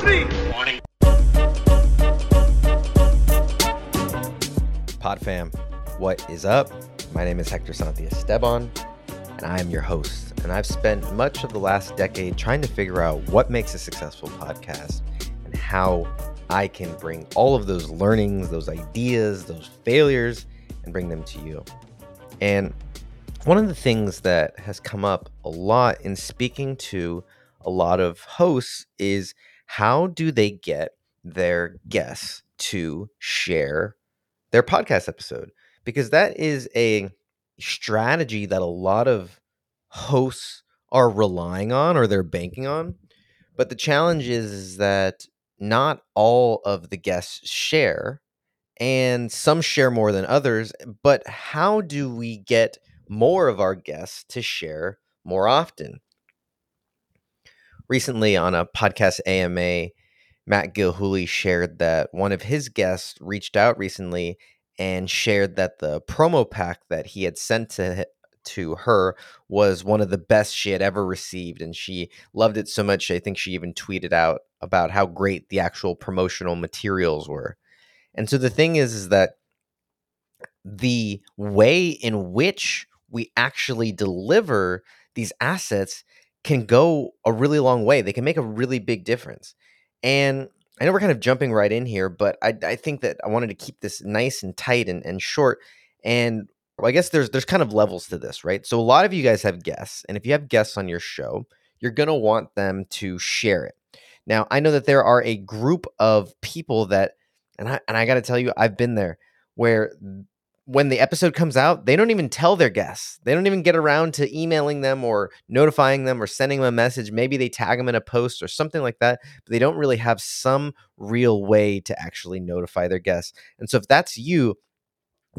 three. Warning. Podfam, what is up? My name is Hector Santiesteban, and I am your host. And I've spent much of the last decade trying to figure out what makes a successful podcast and how I can bring all of those learnings, those ideas, those failures, and bring them to you. And one of the things that has come up a lot in speaking to a lot of hosts is how do they get their guests to share their podcast episode? Because that is a strategy that a lot of hosts are relying on or they're banking on. But the challenge is, is that not all of the guests share and some share more than others. But how do we get more of our guests to share more often? Recently, on a podcast AMA, Matt Gilhooly shared that one of his guests reached out recently and shared that the promo pack that he had sent to to her was one of the best she had ever received and she loved it so much i think she even tweeted out about how great the actual promotional materials were. And so the thing is, is that the way in which we actually deliver these assets can go a really long way. They can make a really big difference. And I know we're kind of jumping right in here, but I, I think that I wanted to keep this nice and tight and, and short. And I guess there's there's kind of levels to this, right? So a lot of you guys have guests, and if you have guests on your show, you're gonna want them to share it. Now, I know that there are a group of people that and I and I got to tell you, I've been there where when the episode comes out, they don't even tell their guests. They don't even get around to emailing them or notifying them or sending them a message. Maybe they tag them in a post or something like that, but they don't really have some real way to actually notify their guests. And so if that's you,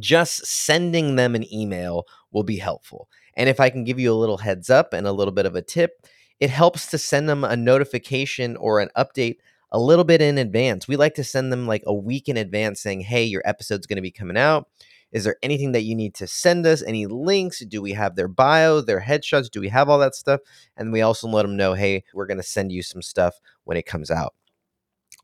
just sending them an email will be helpful. And if I can give you a little heads up and a little bit of a tip, it helps to send them a notification or an update a little bit in advance. We like to send them like a week in advance saying, hey, your episode's going to be coming out. Is there anything that you need to send us? Any links? Do we have their bio, their headshots? Do we have all that stuff? And we also let them know, hey, we're going to send you some stuff when it comes out.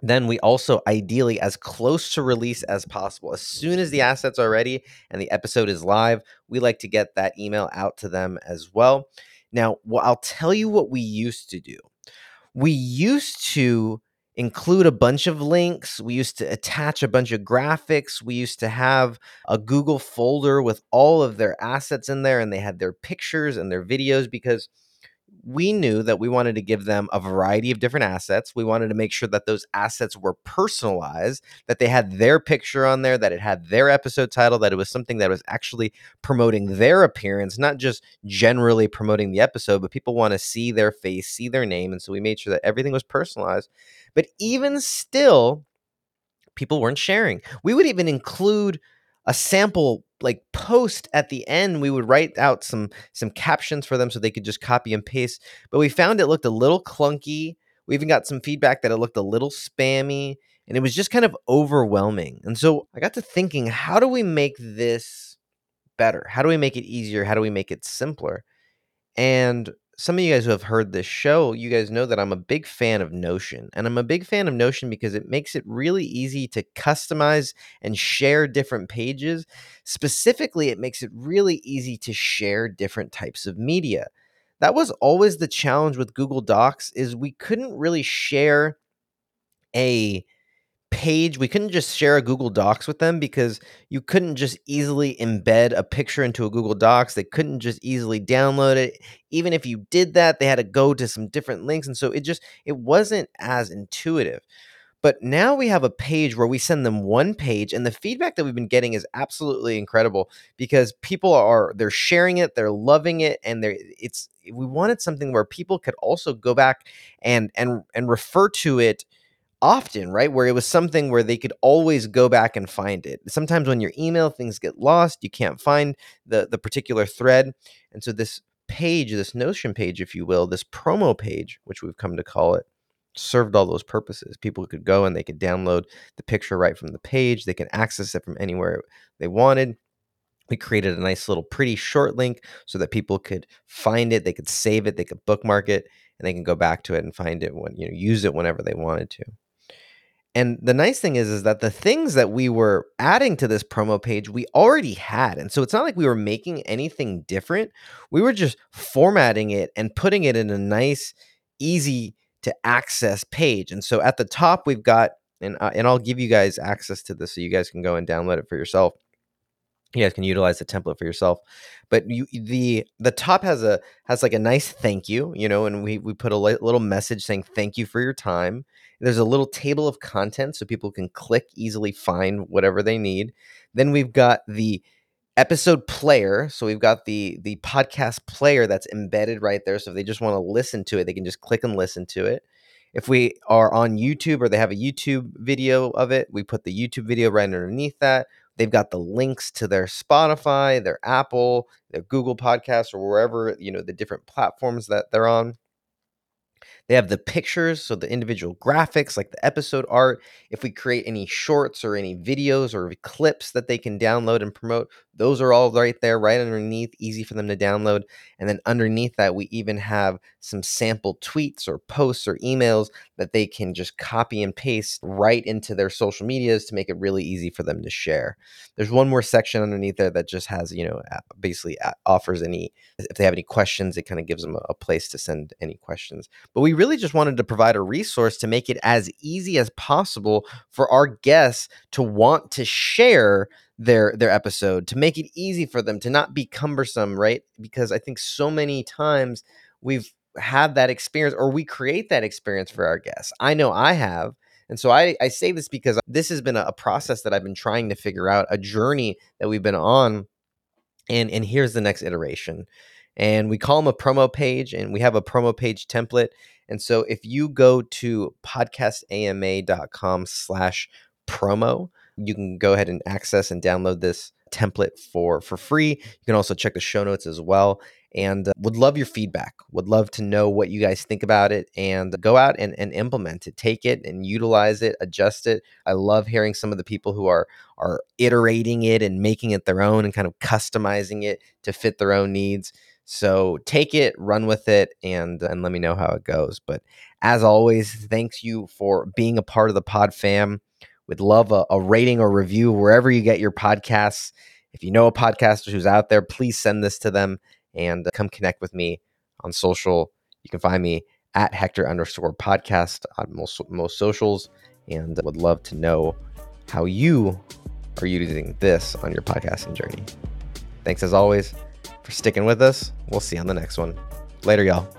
Then we also ideally as close to release as possible. As soon as the assets are ready and the episode is live, we like to get that email out to them as well. Now, well, I'll tell you what we used to do. We used to include a bunch of links. We used to attach a bunch of graphics. We used to have a Google folder with all of their assets in there, and they had their pictures and their videos because we knew that we wanted to give them a variety of different assets. We wanted to make sure that those assets were personalized, that they had their picture on there, that it had their episode title, that it was something that was actually promoting their appearance, not just generally promoting the episode, but people want to see their face, see their name. And so we made sure that everything was personalized. But even still, people weren't sharing. We would even include a sample like post at the end we would write out some some captions for them so they could just copy and paste but we found it looked a little clunky. We even got some feedback that it looked a little spammy and it was just kind of overwhelming and so i got to thinking how do we make this better? How do we make it easier? How do we make it simpler? And some of you guys who have heard this show, you guys know that I'm a big fan of Notion. And I'm a big fan of Notion because it makes it really easy to customize and share different pages. Specifically, it makes it really easy to share different types of media. That was always the challenge with Google Docs is we couldn't really share a page we couldn't just share a google docs with them because you couldn't just easily embed a picture into a google docs. They couldn't just easily download it. Even if you did that they had to go to some different links and so it just it wasn't as intuitive. But now we have a page where we send them one page and the feedback that we've been getting is absolutely incredible because people are they're sharing it they're loving it and they're it's we wanted something where people could also go back and and and refer to it often, right? Where it was something where they could always go back and find it. Sometimes when your email things get lost, you can't find the the particular thread. And so this page, this Notion page, if you will, this promo page, which we've come to call it, served all those purposes. People could go and they could download the picture right from the page. They can access it from anywhere they wanted. We created a nice little pretty short link so that people could find it, they could save it, they could bookmark it, and they can go back to it and find it when you know use it whenever they wanted to. And the nice thing is is that the things that we were adding to this promo page we already had. And so it's not like we were making anything different. We were just formatting it and putting it in a nice easy to access page. And so at the top we've got and uh, and I'll give you guys access to this so you guys can go and download it for yourself you guys can utilize the template for yourself but you the the top has a has like a nice thank you you know and we we put a li- little message saying thank you for your time there's a little table of content so people can click easily find whatever they need. Then we've got the episode player so we've got the the podcast player that's embedded right there so if they just want to listen to it they can just click and listen to it. If we are on youtube or they have a youtube video of it we put the youtube video right underneath that. They've got the links to their Spotify, their Apple, their Google Podcasts, or wherever, you know, the different platforms that they're on. They have the pictures, so the individual graphics, like the episode art. If we create any shorts or any videos or clips that they can download and promote, those are all right there, right underneath, easy for them to download. And then underneath that, we even have some sample tweets or posts or emails that they can just copy and paste right into their social medias to make it really easy for them to share. There's one more section underneath there that just has, you know, basically offers any, if they have any questions, it kind of gives them a place to send any questions. But we really just wanted to provide a resource to make it as easy as possible for our guests to want to share their their episode to make it easy for them to not be cumbersome right? Because i think so many times we've had that experience or we create that experience for our guests. I know i have and so i i say this because this has been a, process that i've been trying to figure out a journey that we've been on and and here's the next iteration and we call them a promo page and we have a promo page template and so if you go to podcastama.com slash promo you can go ahead and access and download this template for for free. You can also check the show notes as well. And uh, would love your feedback. Would love to know what you guys think about it and go out and, and implement it. Take it and utilize it, adjust it. I love hearing some of the people who are are iterating it and making it their own and kind of customizing it to fit their own needs. So take it, run with it, and and let me know how it goes. But as always, thanks you for being a part of the Pod Fam. Would love a, a rating or review wherever you get your podcasts. If you know a podcaster who's out there, please send this to them and uh, come connect with me on social. You can find me at Hector underscore podcast on most, most socials and would love to know how you are using this on your podcasting journey. Thanks as always for sticking with us. We'll see you on the next one. Later, y'all.